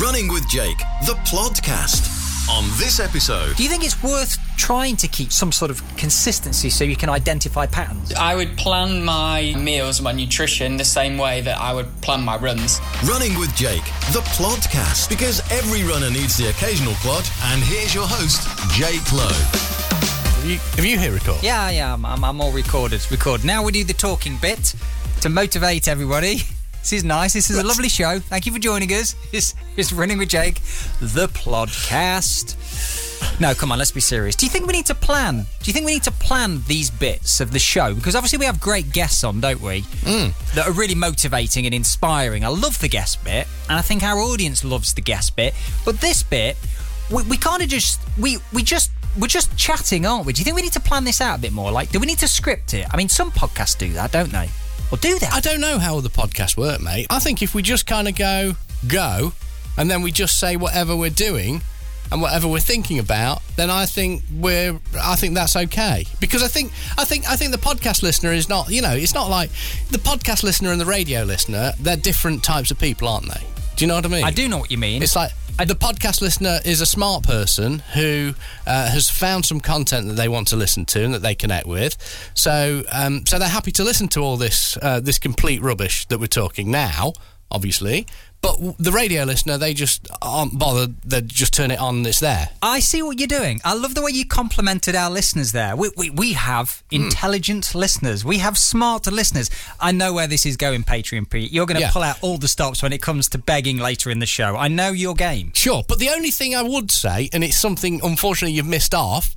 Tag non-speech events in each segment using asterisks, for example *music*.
Running with Jake, the podcast. On this episode, Do you think it's worth trying to keep some sort of consistency so you can identify patterns? I would plan my meals my nutrition the same way that I would plan my runs. Running with Jake, the podcast, Because every runner needs the occasional plod. And here's your host, Jake Lowe. Have you, have you hit record? Yeah, yeah, I'm, I'm, I'm all recorded. Record. Now we do the talking bit to motivate everybody. *laughs* This is nice. This is a lovely show. Thank you for joining us. *laughs* It's, it's Running with Jake, the podcast. No, come on, let's be serious. Do you think we need to plan? Do you think we need to plan these bits of the show? Because obviously we have great guests on, don't we? Mm. That are really motivating and inspiring. I love the guest bit, and I think our audience loves the guest bit. But this bit, we, we kind of just we we just we're just chatting, aren't we? Do you think we need to plan this out a bit more? Like, do we need to script it? I mean, some podcasts do that, don't they? Or do they? I don't know how the podcast work, mate. I think if we just kind of go, go, and then we just say whatever we're doing and whatever we're thinking about, then I think we're I think that's okay. Because I think I think I think the podcast listener is not, you know, it's not like the podcast listener and the radio listener, they're different types of people, aren't they? Do you know what I mean? I do know what you mean. It's like the podcast listener is a smart person who uh, has found some content that they want to listen to and that they connect with. So, um, so they're happy to listen to all this uh, this complete rubbish that we're talking now, obviously. But the radio listener, they just aren't bothered. They just turn it on and it's there. I see what you're doing. I love the way you complimented our listeners there. We, we, we have Hmm. intelligent listeners. We have smart listeners. I know where this is going, Patreon Pete. You're going to Yeah. pull out all the stops when it comes to begging later in the show. I know your game. Sure, but the only thing I would say, and it's something unfortunately you've missed off,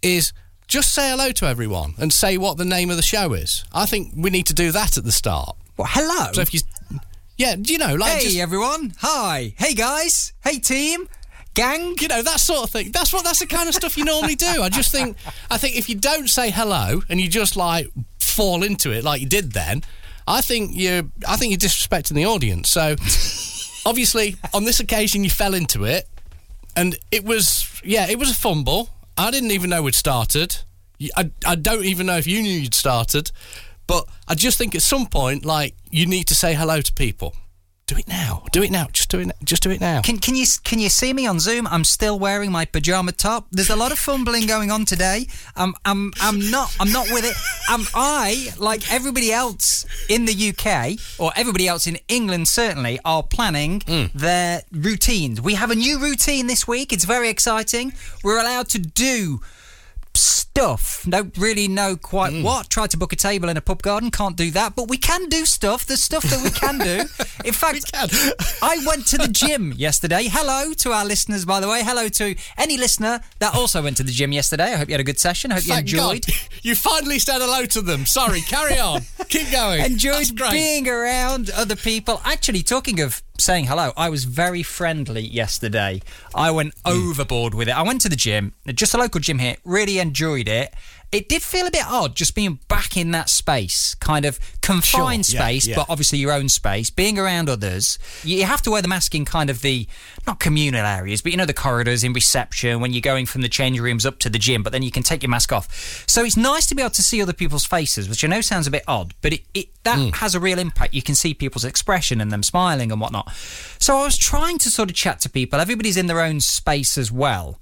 is just say hello to everyone and say what the name of the show is. I think we need to do that at the start. Well, hello. So if you, yeah, you know, like hey, just, everyone. Hi. Hey, guys. Hey, team. Gang. you know that sort of thing. That's what that's the kind of stuff you normally do. I just think I think if you don't say hello and you just like fall into it like you did then, I think you're I think you're disrespecting the audience. So *laughs* obviously on this occasion you fell into it, and it was yeah it was a fumble. I didn't even know we'd started. I I don't even know if you knew you'd started, but I just think at some point like you need to say hello to people. Do it now. Do it now. Just do it. Just do it now. Can, can you can you see me on Zoom? I'm still wearing my pajama top. There's a lot of fumbling going on today. I'm I'm I'm not I'm not with it. Am I like everybody else in the UK or everybody else in England certainly are planning hmm. their routines. We have a new routine this week. It's very exciting. We're allowed to do stuff. Don't really know quite mm. what. Tried to book a table in a pub garden. Can't do that. But we can do stuff. There's stuff that we can do. *laughs* In fact, *laughs* I went to the gym yesterday. Hello to our listeners, by the way. Hello to any listener that also went to the gym yesterday. I hope you had a good session. I hope you enjoyed. God. *laughs* You finally said hello to them. Sorry, carry on. Keep going. Enjoyed being around other people. Actually, talking of saying hello, I was very friendly yesterday. I went Hmm. overboard with it. I went to the gym, just a local gym here, really enjoyed it. It did feel a bit odd just being back in that space, kind of confined Sure, yeah, space, yeah. but obviously your own space, being around others. You have to wear the mask in kind of the, not communal areas, but you know, the corridors in reception when you're going from the change rooms up to the gym, but then you can take your mask off. So it's nice to be able to see other people's faces, which I know sounds a bit odd, but it, it that Hmm. has a real impact. You can see people's expression and them smiling and whatnot. So I was trying to sort of chat to people. Everybody's in their own space as well.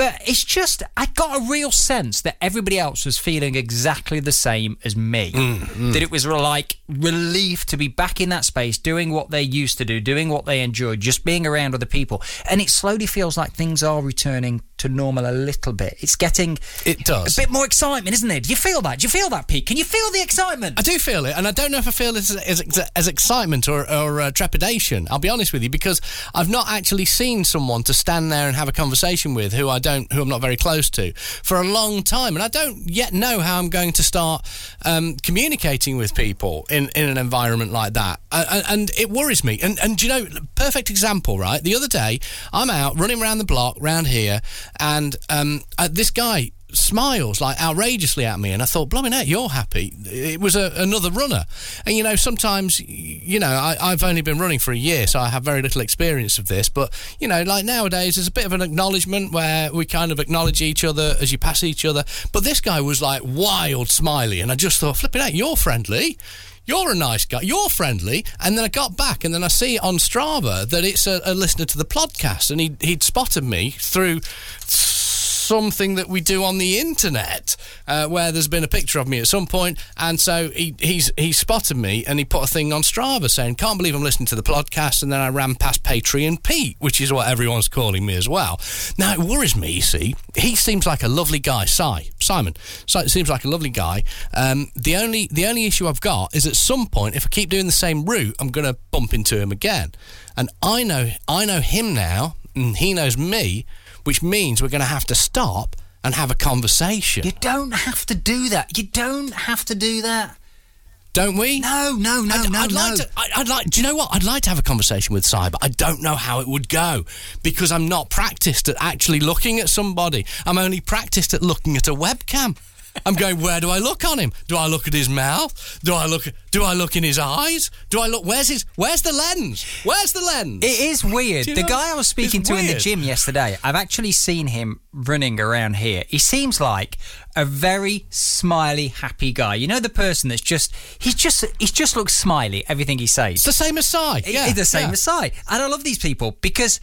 But it's just, I got a real sense that everybody else was feeling exactly the same as me. Mm, That it was like relief to be back in that space, doing what they used to do, doing what they enjoyed, just being around other people. And it slowly feels like things are returning to normal a little bit. It's getting It does. a bit more excitement, isn't it? Do you feel that? Do you feel that, Pete? Can you feel the excitement? I do feel it, and I don't know if I feel it as, as, as excitement or, or uh, trepidation. I'll be honest with you, because I've not actually seen someone to stand there and have a conversation with who I don't, who I'm not very close to, for a long time, and I don't yet know how I'm going to start um, communicating with people in, in an environment like that, and, and it worries me. And and you know, perfect example, right? The other day, I'm out running around the block round here, and um, uh, this guy smiles like outrageously at me and I thought blimey out you're happy. It was a, another runner. And you know sometimes you know I, I've only been running for a year so I have very little experience of this but you know like nowadays there's a bit of an acknowledgement where we kind of acknowledge each other as you pass each other. But this guy was like wild smiley and I just thought flipping out you're friendly. You're a nice guy, you're friendly. And then I got back, and then I see on Strava that it's a, a listener to the podcast, and he he'd spotted me through something that we do on the internet uh, where there's been a picture of me at some point and so he, he's he spotted me and he put a thing on Strava saying can't believe I'm listening to the podcast. And then I ran past Patreon Pete which is what everyone's calling me as well. Now it worries me you see. He seems like a lovely guy. Si Simon so it seems like a lovely guy. Um, the only the only issue I've got is at some point if I keep doing the same route I'm going to bump into him again. And I know I know him now and he knows me which means we're going to have to stop and have a conversation. You don't have to do that. You don't have to do that. Don't we? No, no, no, I'd, no, I'd no. Like to, I- I'd like. Do you know what? I'd like to have a conversation with but I don't know how it would go because I'm not practiced at actually looking at somebody. I'm only practiced at looking at a webcam. I'm going. Where do I look on him? Do I look at his mouth? Do I look? Do I look in his eyes? Do I look? Where's his? Where's the lens? Where's the lens? It is weird. You The know? guy I was speaking It's to in the gym yesterday, I've actually seen him running around here. He seems like a very smiley, happy guy. You know the person that's just he's just he just looks smiley everything he says. It's the same as Si. Yeah, He's the same yeah. as Si. And I love these people because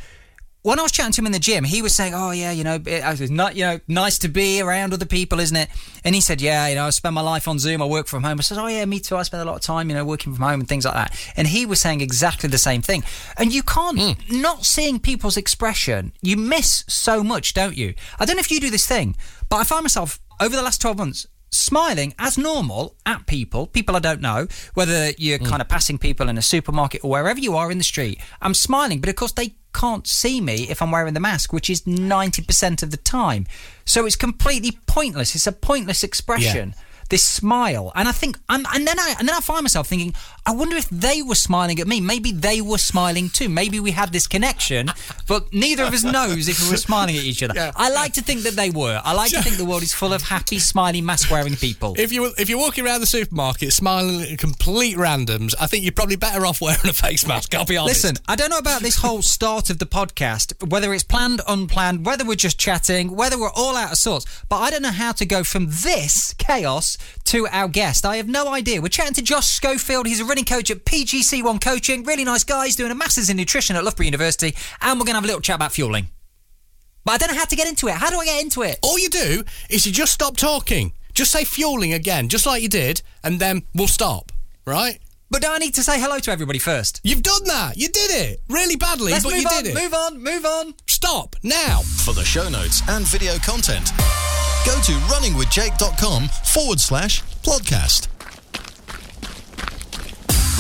when I was chatting to him in the gym, he was saying, "Oh yeah, you know, it's not you know nice to be around other people, isn't it?" And he said, "Yeah, you know, I spend my life on Zoom. I work from home." I said, "Oh yeah, me too. I spend a lot of time, you know, working from home and things like that." And he was saying exactly the same thing. And you can't Hmm. not seeing people's expression. You miss so much, don't you? I don't know if you do this thing, but I find myself over the last twelve months smiling as normal at people, people I don't know, whether you're kind of passing people in a supermarket or wherever you are in the street. I'm smiling, but of course they can't see me if I'm wearing the mask, which is 90% of the time. So it's completely pointless. It's a pointless expression. This smile, and I think, I'm, and then I, and then I find myself thinking, I wonder if they were smiling at me. Maybe they were smiling too. Maybe we had this connection, but neither of us knows if we were smiling at each other. Yeah. I like to think that they were. I like to think the world is full of happy, smiley, mask-wearing people. If you if you're walking around the supermarket smiling at complete randoms, I think you're probably better off wearing a face mask. I'll be honest. Listen, I don't know about this whole start of the podcast, whether it's planned, unplanned, whether we're just chatting, whether we're all out of sorts, but I don't know how to go from this chaos to our guest. I have no idea. We're chatting to Josh Schofield. He's a running coach at PGC1 Coaching. Really nice guy. He's doing a master's in nutrition at Loughborough University, and we're going to have a little chat about fueling. But I don't know how to get into it. How do I get into it? All you do is you just stop talking. Just say fueling again, just like you did, and then we'll stop. Right? But do I need to say hello to everybody first? You've done that. You did it really badly, Let's but move you on, did it. move on, move on. Stop now. For the show notes and video content, go to runningwithjake.com forward slash plodcast.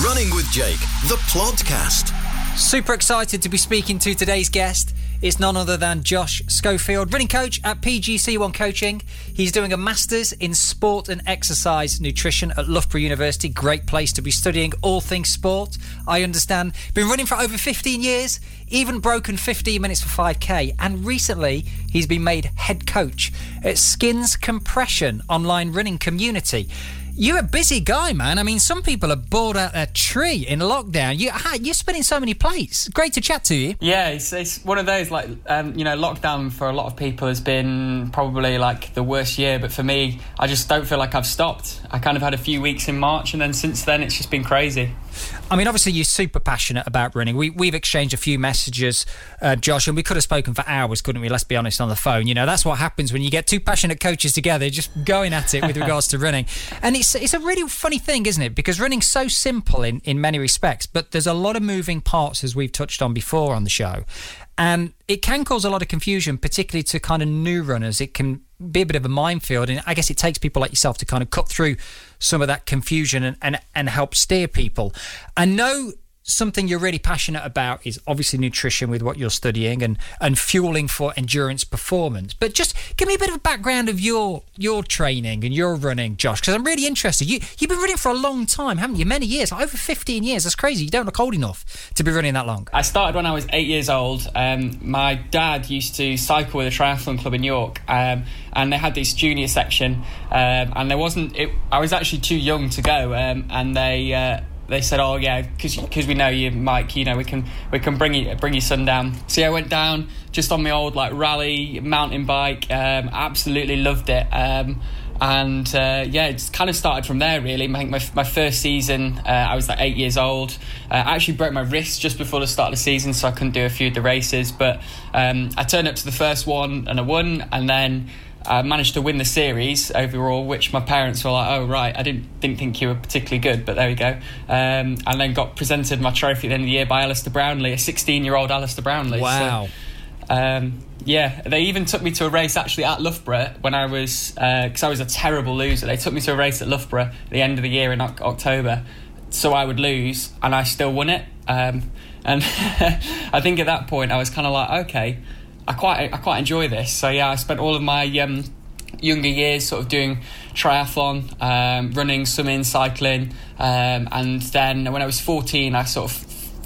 Running with Jake, the podcast. Super excited to be speaking to today's guest. It's none other than Josh Schofield, running coach at PGC1 Coaching. He's doing a master's in sport and exercise nutrition at Loughborough University. Great place to be studying all things sport. I understand. Been running for over 15 years, even broken 15 minutes for 5k. And recently, he's been made head coach at Skins Compression online running community. You're a busy guy, man. I mean, some people are bored out their tree in lockdown. You, you're spinning so many plates. Great to chat to you. Yeah, it's, it's one of those like um, you know lockdown for a lot of people has been probably like the worst year, but for me, I just don't feel like I've stopped. I kind of had a few weeks in March, and then since then it's just been crazy. I mean, obviously, you're super passionate about running. We, we've exchanged a few messages, uh, Josh, and we could have spoken for hours, couldn't we? Let's be honest, on the phone. You know, that's what happens when you get two passionate coaches together, just going at it with *laughs* regards to running. And it's it's a really funny thing, isn't it? Because running's so simple in, in many respects, but there's a lot of moving parts, as we've touched on before on the show. And it can cause a lot of confusion, particularly to kind of new runners. It can be a bit of a minefield, and I guess it takes people like yourself to kind of cut through some of that confusion and, and, and help steer people. I know something you're really passionate about is obviously nutrition with what you're studying and, and fueling for endurance performance. But just give me a bit of a background of your your training and your running, Josh, because I'm really interested. You you've been running for a long time, haven't you? Many years, like over 15 years. That's crazy. You don't look old enough to be running that long. I started when I was eight years old. Um, my dad used to cycle with a triathlon club in York, um, and they had this junior section, um, and there wasn't. It, I was actually too young to go, um, and they. Uh, they said, "Oh yeah, because we know you, Mike. You know we can we can bring you bring your son down." So yeah, I went down just on my old like rally mountain bike. Um, absolutely loved it. Um, and uh, yeah, it's kind of started from there. Really, I think my, my first season, uh, I was like eight years old. Uh, I actually broke my wrist just before the start of the season, so I couldn't do a few of the races. But um, I turned up to the first one and I won, and then. I managed to win the series overall, which my parents were like, "Oh right, I didn't didn't think you were particularly good, but there we go." Um, and then got presented my trophy at the end of the year by Alistair Brownlee, a 16 year old Alistair Brownlee. Wow. So, um, yeah, they even took me to a race actually at Loughborough when I was because uh, I was a terrible loser. They took me to a race at Loughborough at the end of the year in October, so I would lose, and I still won it. Um, and *laughs* I think at that point I was kind of like, okay, I quite I quite enjoy this. So yeah, I spent all of my um, younger years sort of doing triathlon, um, running, swimming, cycling, um, and then when I was fourteen, I sort of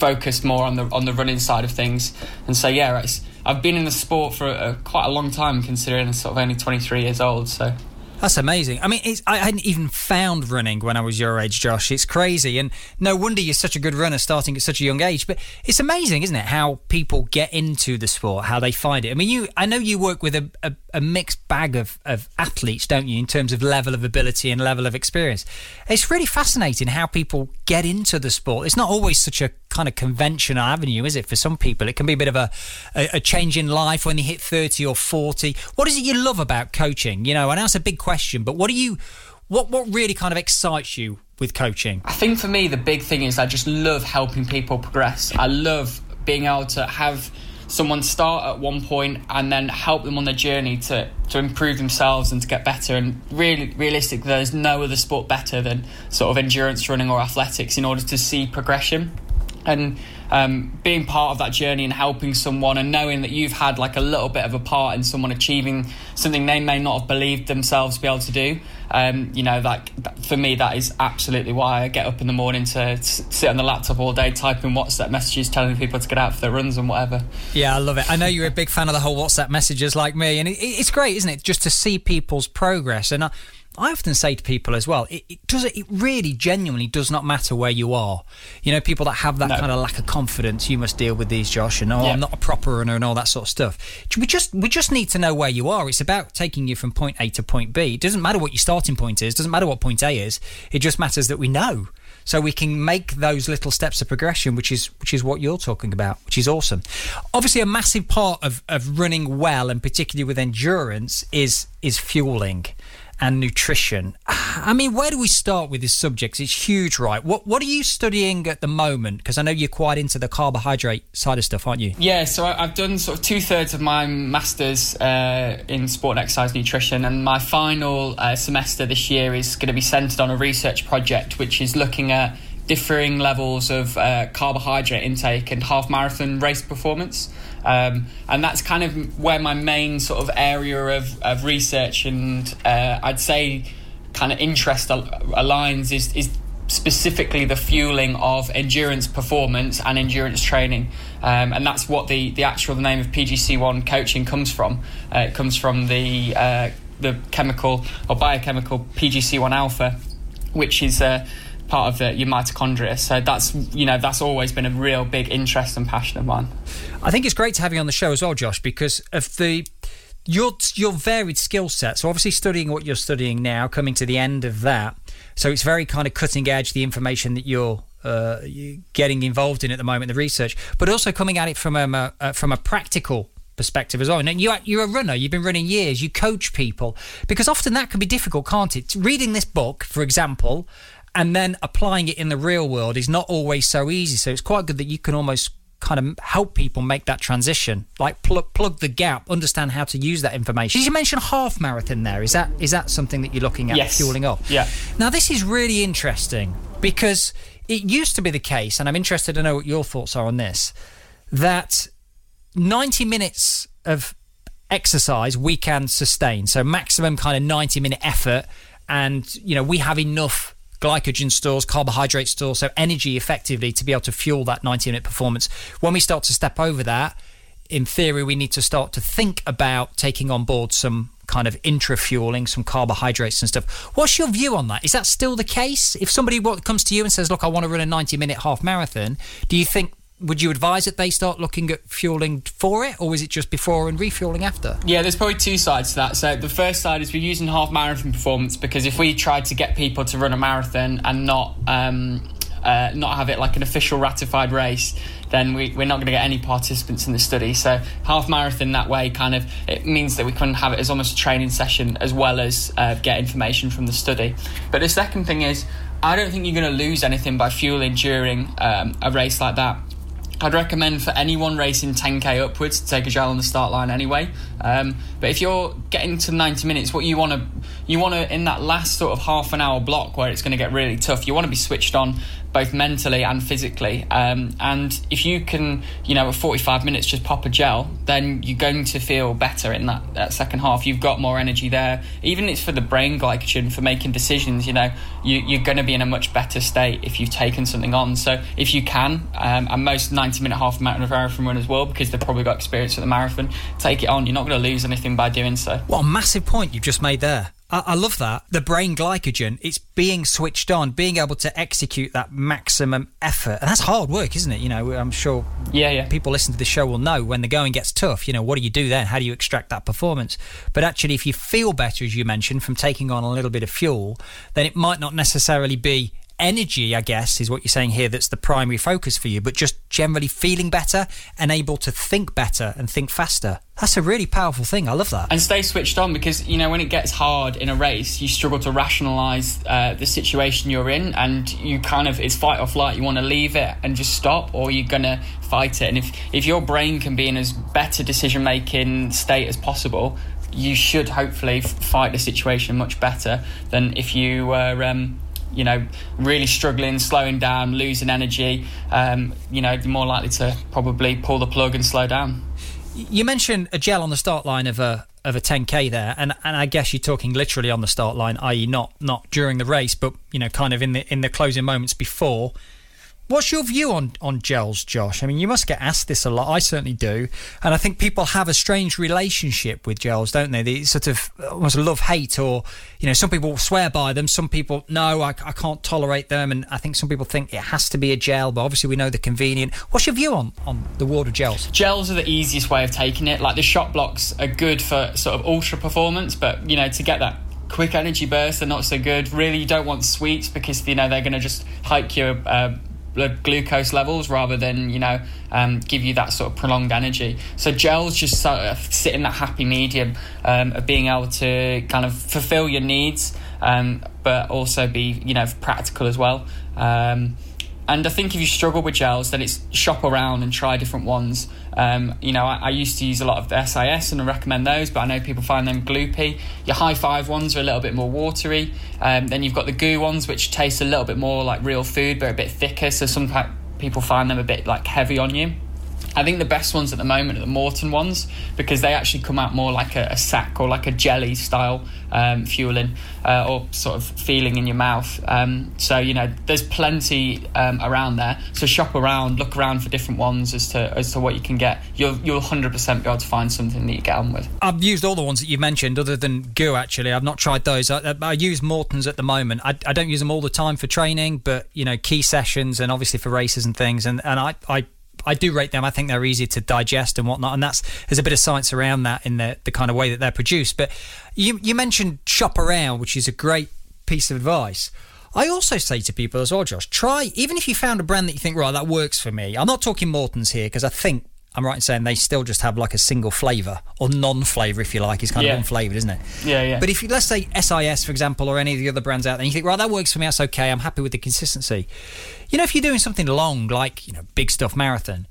focused more on the on the running side of things. And so yeah, I've been in the sport for a, quite a long time, considering I'm sort of only 23 years old. So that's amazing. I mean, I hadn't even found running when I was your age, Josh. It's crazy, and no wonder you're such a good runner starting at such a young age. But it's amazing, isn't it, how people get into the sport, how they find it. I mean, you, I know you work with a, a, a mixed bag of, of athletes, don't you, in terms of level of ability and level of experience. It's really fascinating how people get into the sport. It's not always such a kind of conventional avenue, is it? For some people, it can be a bit of a, a, a change in life when they hit 30 or 40. What is it you love about coaching? You know, and that's a big question, but what do you, what, what really kind of excites you with coaching? I think for me, the big thing is I just love helping people progress. I love being able to have someone start at one point and then help them on their journey to, to improve themselves and to get better. And really, realistic, there's no other sport better than sort of endurance running or athletics in order to see progression and um, being part of that journey and helping someone and knowing that you've had like a little bit of a part in someone achieving something they may not have believed themselves to be able to do um, you know that, that, for me that is absolutely why I get up in the morning to, to, sit on the laptop all day typing WhatsApp messages telling people to get out for their runs and whatever. Yeah I love it. I know you're a big fan of the whole WhatsApp messages like me and it, it's great isn't it just to see people's progress and I, I often say to people as well, it, it, does it really genuinely does not matter where you are. You know, people that have that no. kind of lack of confidence, you must deal with these, Josh, and oh, yeah. I'm not a proper runner and all that sort of stuff. We just we just need to know where you are. It's about taking you from point A to point B. It doesn't matter what your starting point is. It doesn't matter what point A is. It just matters that we know so we can make those little steps of progression which is which is what you're talking about which is awesome obviously a massive part of, of running well and particularly with endurance is is fueling and nutrition. I mean, where do we start with this subject? It's huge, right? What What are you studying at the moment? Because I know you're quite into the carbohydrate side of stuff, aren't you? Yeah, so I've done sort of two thirds of my masters uh, in sport and exercise nutrition, and my final uh, semester this year is going to be centered on a research project which is looking at differing levels of uh, carbohydrate intake and half marathon race performance. Um, and that's kind of where my main sort of area of, of research and uh, I'd say kind of interest al- aligns is, is specifically the fueling of endurance performance and endurance training. Um, and that's what the, the actual name of PGC1 coaching comes from. Uh, it comes from the, uh, the chemical or biochemical PGC1 alpha, which is uh, part of the, your mitochondria. So that's you know that's always been a real big interest and passion of mine. I think it's great to have you on the show as well, Josh, because of the your your varied skill set. So obviously studying what you're studying now, coming to the end of that. So it's very kind of cutting edge the information that you're uh, getting involved in at the moment, the research, but also coming at it from a, a from a practical perspective as well. And you, you're a runner, you've been running years, you coach people, because often that can be difficult, can't it? Reading this book, for example, and then applying it in the real world is not always so easy. So it's quite good that you can almost kind of help people make that transition, like plug plug the gap, understand how to use that information. Did you mention half marathon there? Is that is that something that you're looking at yes. fueling up? Yeah. Now this is really interesting because it used to be the case, and I'm interested to know what your thoughts are on this, that 90 minutes of exercise we can sustain, so maximum kind of 90 minute effort, and you know we have enough glycogen stores, carbohydrate stores, so energy effectively to be able to fuel that 90 minute performance. When we start to step over that, in theory, we need to start to think about taking on board some kind of intra fueling, some carbohydrates and stuff. What's your view on that? Is that still the case? If somebody comes to you and says, Look, I want to run a 90 minute half marathon, do you think would you advise that they start looking at fueling for it, or is it just before and refueling after? Yeah, there's probably two sides to that. So the first side is we're using half marathon performance because if we tried to get people to run a marathon and not um, uh, not have it like an official ratified race, then we, we're not going to get any participants in the study. So half marathon that way kind of it means that we can have it as almost a training session as well as uh, get information from the study. But the second thing is I don't think you're going to lose anything by fueling during um, a race like that. I'd recommend for anyone racing 10k upwards to take a gel on the start line anyway. Um, but if you're getting to 90 minutes, what you want to you want to in that last sort of half an hour block where it's going to get really tough, you want to be switched on both mentally and physically. Um, and if you can, you know, at 45 minutes just pop a gel, then you're going to feel better in that, that second half. You've got more energy there. Even it's for the brain glycogen for making decisions, you know, you, you're going to be in a much better state if you've taken something on. So if you can, um, and most 90 minute half marathon runners will because they've probably got experience with the marathon, take it on. You're not going to lose anything by doing so. What a massive point you've just made there. I, I love that. The brain glycogen, it's being switched on, being able to execute that maximum effort. And that's hard work, isn't it? You know, I'm sure Yeah, yeah. people listening to the show will know when the going gets tough, you know, what do you do then? How do you extract that performance? But actually, if you feel better, as you mentioned, from taking on a little bit of fuel, then it might not necessarily be energy, I guess, is what you're saying here, that's the primary focus for you, but just generally feeling better and able to think better and think faster. That's a really powerful thing. I love that. and stay switched on because you know when it gets hard in a race you struggle to rationalize uh, the situation you're in and you kind of it's fight or flight you want to leave it and just stop or you're gonna fight it and if if your brain can be in as better decision making state as possible you should hopefully fight the situation much better than if you were um, you know, really struggling, slowing down, losing energy, um, you know, you're more likely to probably pull the plug and slow down. You mentioned a gel on the start line of a of a 10k there, and and I guess you're talking literally on the start line, i.e., not not during the race, but you know, kind of in the in the closing moments before. What's your view on, on gels, Josh? I mean, you must get asked this a lot. I certainly do. And I think people have a strange relationship with gels, don't they? They sort of almost love hate, or, you know, some people swear by them. Some people, no, I, I can't tolerate them. And I think some people think it has to be a gel, but obviously we know they're convenient. What's your view on, on the world of gels? Gels are the easiest way of taking it. Like the Shot Bloks are good for sort of ultra performance, but you know, to get that quick energy burst, they're not so good. Really, you don't want sweets because you know they're going to just hike your uh, blood glucose levels rather than you know um, give you that sort of prolonged energy. So gels just sort of sit in that happy medium um, of being able to kind of fulfill your needs, um, but also be you know practical as well. Um, and I think if you struggle with gels, then it's shop around and try different ones. Um, you know, I, I, used to use a lot of the SIS and I recommend those, but I know people find them gloopy. Your High5 ones are a little bit more watery. Um, then you've got the GU ones, which taste a little bit more like real food, but a bit thicker. So some people find them a bit like heavy on you. I think the best ones at the moment are the Maurten ones because they actually come out more like a, a sack or like a jelly style um, fueling uh, or sort of feeling in your mouth. Um, so you know, there's plenty um, around there. So shop around, look around for different ones as to as to what you can get. You'll you'll 100% be able to find something that you get on with. I've used all the ones that you mentioned, other than GU. Actually, I've not tried those. I, I use Maurtens at the moment. I, I don't use them all the time for training, but you know, key sessions and obviously for races and things. And and I I I do rate them. I think they're easy to digest and whatnot, and that's there's a bit of science around that in the the kind of way that they're produced. But you you mentioned shop around, which is a great piece of advice. I also say to people as well, Josh, try even if you found a brand that you think right that works for me. I'm not talking Maurten's here because I think I'm right in saying they still just have like a single flavour or non-flavour, if you like. It's kind Yeah. of unflavoured, isn't it? Yeah, yeah. But if you let's say SIS, for example, or any of the other brands out there, and you think, right, that works for me, that's okay. I'm happy with the consistency. You know, if you're doing something long, like you know, big stuff marathon,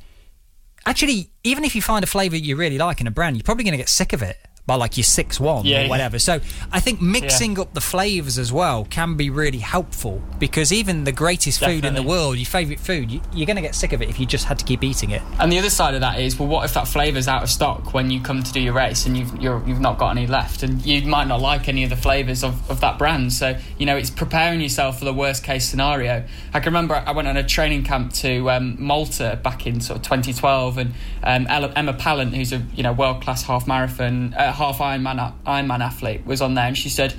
actually, even if you find a flavour you really like in a brand, you're probably going to get sick of it by like your six one Yeah, or yeah. whatever. So I think mixing up the flavours as well can be really helpful because even the greatest food in the world, your favourite food, you, you're going to get sick of it if you just had to keep eating it. And the other side of that is, well, what if that flavour's out of stock when you come to do your race and you've you're, you've not got any left, and you might not like any of the flavours of, of that brand. So you know, it's preparing yourself for the worst case scenario. I can remember I went on a training camp to um, Malta back in sort of 2012, and um, Emma Pallant, who's a you know world class half marathon, uh, half Ironman Ironman athlete, was on there, and she said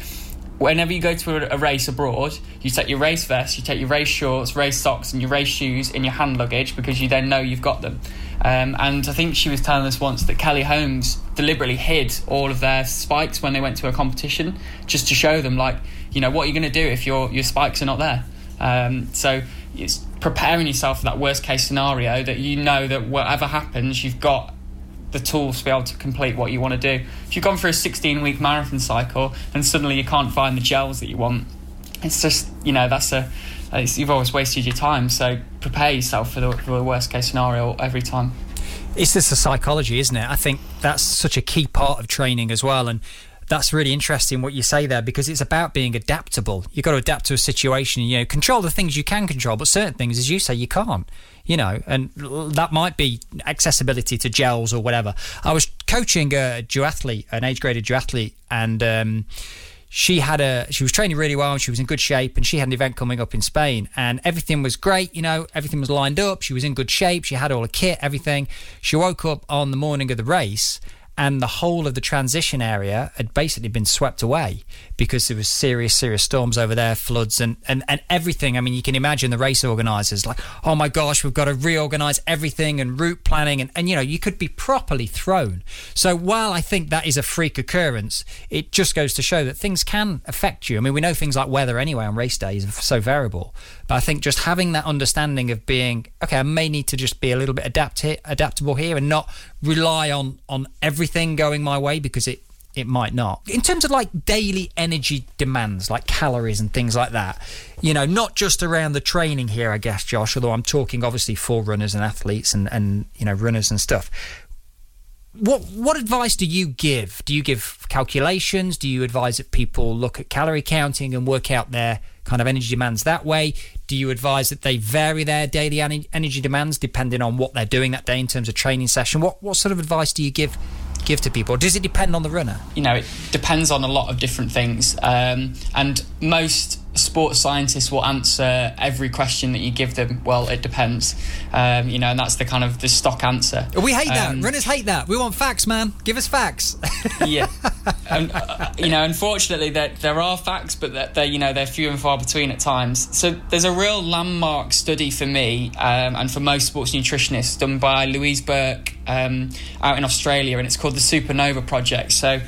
whenever you go to a, race abroad, you take your race vest, you take your race shorts, race socks, and your race shoes in your hand luggage because you then know you've got them. Um, and I think she was telling us once that Kelly Holmes deliberately hid all of their spikes when they went to a competition, just to show them, like, you know, what are you going to do if your your spikes are not there? Um, so it's preparing yourself for that worst case scenario that you know that whatever happens, you've got the tools to be able to complete what you want to do. If you've gone through a 16 week marathon cycle and suddenly you can't find the gels that you want, it's just, you know, that's a, you've always wasted your time. So prepare yourself for the, for the worst case scenario every time. It's just the psychology, isn't it? I think that's such a key part of training as well. And that's really interesting what you say there because it's about being adaptable. You've got to adapt to a situation, you know, control the things you can control, but certain things, as you say, you can't you know, and that might be accessibility to gels or whatever. I was coaching a duathlete, an age graded duathlete, and um, she had a she was training really well and she was in good shape and she had an event coming up in Spain and everything was great you know everything was lined up she was in good shape she had all the kit everything she woke up on the morning of the race and the whole of the transition area had basically been swept away because there was serious, serious storms over there, floods and, and, and everything. I mean, you can imagine the race organisers like, oh my gosh, we've got to reorganise everything and route planning and, and you know, you could be properly thrown. So while I think that is a freak occurrence, it just goes to show that things can affect you. I mean, we know things like weather anyway on race days are so variable. But I think just having that understanding of being, okay, I may need to just be a little bit adapt adaptable here and not rely on on everything going my way because it it might not. In terms of like daily energy demands, like calories and things like that, you know, not just around the training here, I guess, Josh, although I'm talking obviously for runners and athletes and, and you know, runners and stuff. What what advice do you give? Do you give calculations? Do you advise that people look at calorie counting and work out their kind of energy demands that way? Do you advise that they vary their daily energy demands depending on what they're doing that day in terms of training session? What what sort of advice do you give give to people? Does it depend on the runner? You know, it depends on a lot of different things, um, and most sports scientists will answer every question that you give them. Well, it depends, um, you know, and that's the kind of the stock answer. We hate that. Um, Runners hate that. We want facts, man. Give us facts. *laughs* yeah, and, uh, you know, unfortunately, there there are facts, but they're, they're, you know they're few and far between at times. So there's a real landmark study for me um, and for most sports nutritionists done by Louise Burke um, out in Australia, and it's called the Supernova Project. So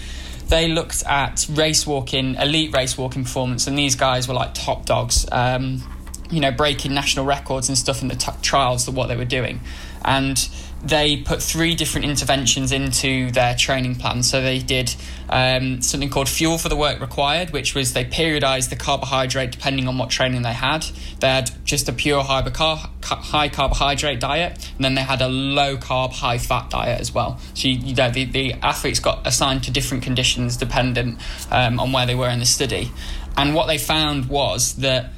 they looked at race walking, elite race walking performance, and these guys were like top dogs. Um, you know, breaking national records and stuff in the t- trials of what they were doing, and they put three different interventions into their training plan. So they did um, something called Fuel for the Work Required, which was they periodized the carbohydrate depending on what training they had. They had just a pure high, carbohydrate diet, and then they had a low carb, high fat diet as well. So you, you know, the, the athletes got assigned to different conditions dependent um, on where they were in the study. And what they found was that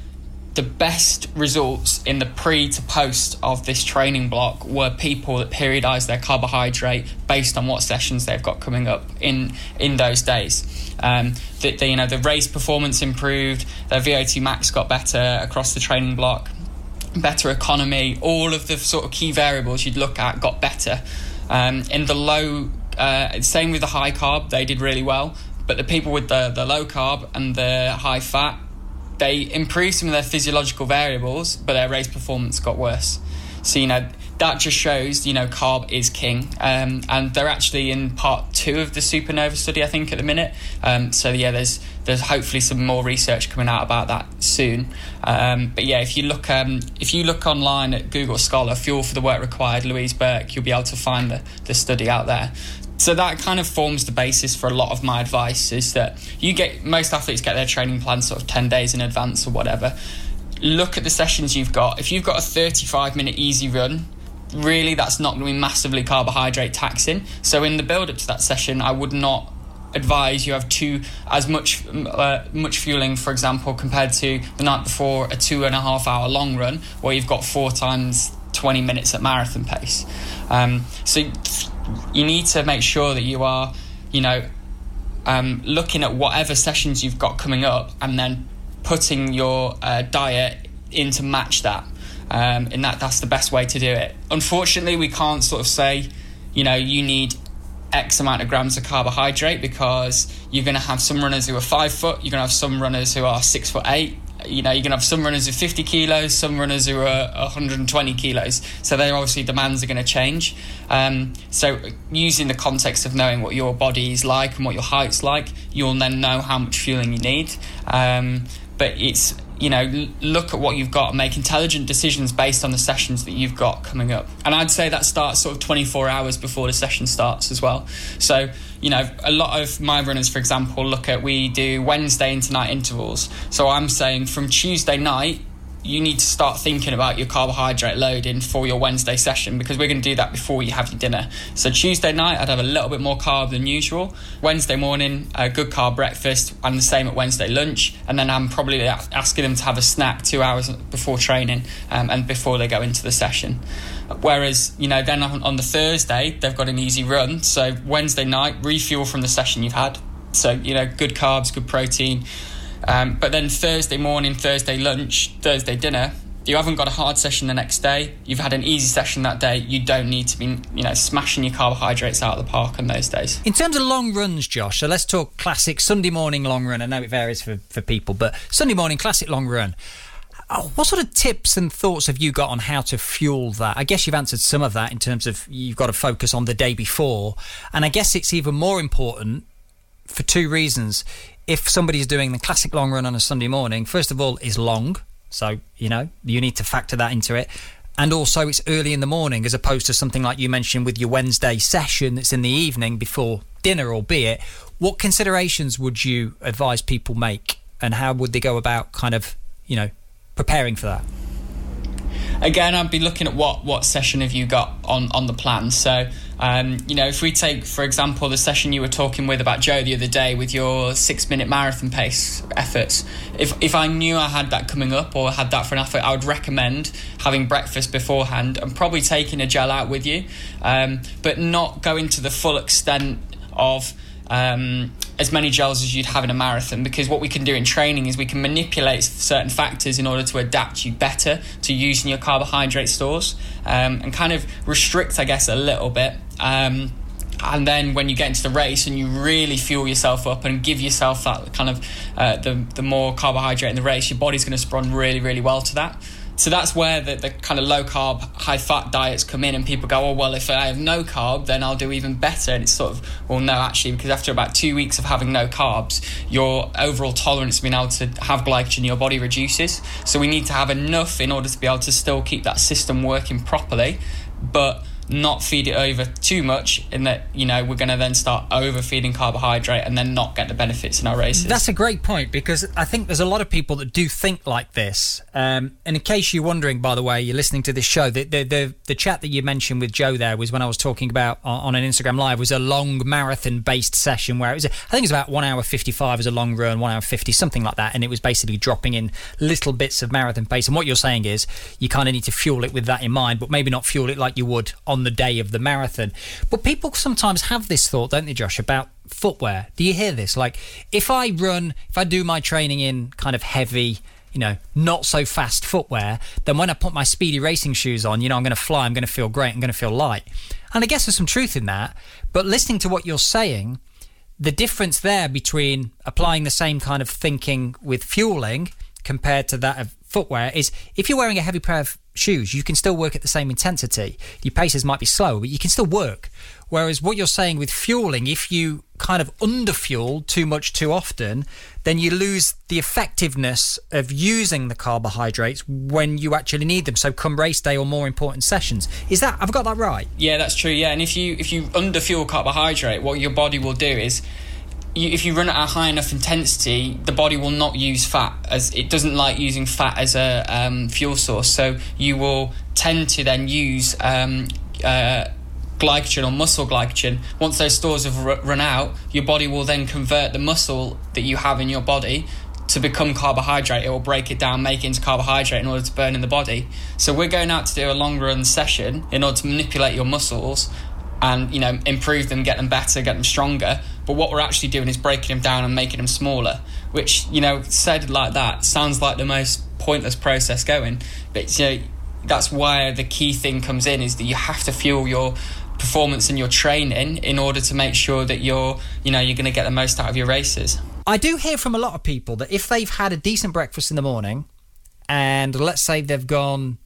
the best results in the pre to post of this training block were people that periodized their carbohydrate based on what sessions they've got coming up in in those days. Um, the, the, you know the race performance improved, their VO2 max got better across the training block, better economy. All of the sort of key variables you'd look at got better. Um, in the low, uh, same with the high carb, they did really well. But the people with the, the low carb and the high fat they improved some of their physiological variables, but their race performance got worse. So, you know, that just shows, you know, carb is king. Um, and they're actually in part two of the supernova study, I think, at the minute. Um, so, yeah, there's there's hopefully some more research coming out about that soon. Um, but yeah, if you look um, if you look online at Google Scholar, Fuel for the Work Required, Louise Burke, you'll be able to find the, the study out there so that kind of forms the basis for a lot of my advice is that you get most athletes get their training plan sort of 10 days in advance or whatever. Look at the sessions you've got. If you've got a 35 minute easy run really that's not going to be massively carbohydrate taxing. So in the build up to that session i would not advise you have two as much uh, much fueling for example compared to the night before a two and a half hour long run where you've got four times 20 minutes at marathon pace. Um, so you need to make sure that you are, you know, um, looking at whatever sessions you've got coming up and then putting your uh, diet in to match that. Um, and that that's the best way to do it. Unfortunately, we can't sort of say, you know, you need X amount of grams of carbohydrate because you're going to have some runners who are five foot, you're going to have some runners who are six foot eight. You know, you're going to have some runners are 50 kilos, some runners who are 120 kilos. So their obviously demands are going to change. Um, so using the context of knowing what your body is like and what your height's like, you'll then know how much fueling you need. Um, but it's you know, look at what you've got and make intelligent decisions based on the sessions that you've got coming up. And I'd say that starts sort of 24 hours before the session starts as well. So, you know, a lot of my runners, for example, look at we do Wednesday into night intervals. So I'm saying from Tuesday night you need to start thinking about your carbohydrate loading for your Wednesday session because we're going to do that before you have your dinner. So Tuesday night, I'd have a little bit more carb than usual. Wednesday morning, a good carb breakfast, and the same at Wednesday lunch. And then I'm probably asking them to have a snack two hours before training um, and before they go into the session. Whereas, you know, then on the Thursday, they've got an easy run. So Wednesday night, refuel from the session you've had. So, you know, good carbs, good protein um, but then Thursday morning, Thursday lunch, Thursday dinner, you haven't got a hard session the next day. You've had an easy session that day. You don't need to be, you know, smashing your carbohydrates out of the park on those days. In terms of long runs, Josh, so let's talk classic Sunday morning long run. I know it varies for, for people, but Sunday morning classic long run. Oh, what sort of tips and thoughts have you got on how to fuel that? I guess you've answered some of that in terms of you've got to focus on the day before. And I guess it's even more important for two reasons if somebody's doing the classic long run on a Sunday morning, first of all, is long. So, you know, you need to factor that into it. And also, it's early in the morning as opposed to something like you mentioned with your Wednesday session that's in the evening before dinner, albeit. What considerations would you advise people make and how would they go about kind of, you know, preparing for that? again, I'd be looking at what what session have you got on on the plan. So, um, you know, if we take for example the session you were talking with about Joe the other day with your six minute marathon pace efforts, if if I knew I had that coming up or had that for an effort, I would recommend having breakfast beforehand and probably taking a gel out with you, um, but not going to the full extent of um, as many gels as you'd have in a marathon because what we can do in training is we can manipulate certain factors in order to adapt you better to using your carbohydrate stores um, and kind of restrict, I guess, a little bit. Um, and then when you get into the race and you really fuel yourself up and give yourself that kind of uh, the the more carbohydrate in the race, your body's going to respond really really well to that. So that's where the, the kind of low carb, high fat diets come in, and people go, oh, well, if I have no carb, then I'll do even better. And it's sort of, well, no, actually, because after about two weeks of having no carbs, your overall tolerance to being able to have glycogen in your body reduces. So we need to have enough in order to be able to still keep that system working properly. But not feed it over too much in that you know we're going to then start overfeeding carbohydrate and then not get the benefits in our races. That's a great point because i think there's a lot of people that do think like this. Um, and in case you're wondering by the way you're listening to this show the, the, the, the chat that you mentioned with joe there was when i was talking about on, on an instagram live was a long marathon based session where it was i think it was about 1 hour 55 as a long run 1 hour 50 something like that. And it was basically dropping in little bits of marathon pace. And what you're saying is you kind of need to fuel it with that in mind but maybe not fuel it like you would on on the day of the marathon. But people sometimes have this thought, don't they, Josh, about footwear? Do you hear this? Like, if I run, if I do my training in kind of heavy, you know, not so fast footwear, then when I put my speedy racing shoes on, you know, I'm going to fly, I'm going to feel great, I'm going to feel light. And I guess there's some truth in that. But listening to what you're saying, the difference there between applying the same kind of thinking with fueling compared to that of footwear is if you're wearing a heavy pair of shoes, you can still work at the same intensity. Your paces might be slow, but you can still work. Whereas what you're saying with fueling, if you kind of underfuel too much too often, then you lose the effectiveness of using the carbohydrates when you actually need them. So come race day or more important sessions. Is that I've got that right? Yeah, that's true. Yeah, and if you if you underfuel carbohydrate, what your body will do is you, if you run at a high enough intensity, the body will not use fat as it doesn't like using fat as a um, fuel source. So you will tend to then use um, uh, glycogen or muscle glycogen. Once those stores have run out, your body will then convert the muscle that you have in your body to become carbohydrate. It will break it down, make it into carbohydrate in order to burn in the body. So we're going out to do a long run session in order to manipulate your muscles and you know improve them, get them better, get them stronger. But what we're actually doing is breaking them down and making them smaller. Which you know, said like that, sounds like the most pointless process going. But you know, that's why the key thing comes in is that you have to fuel your performance and your training in order to make sure that you're you know you're going to get the most out of your races. I do hear from a lot of people that if they've had a decent breakfast in the morning, and let's say they've gone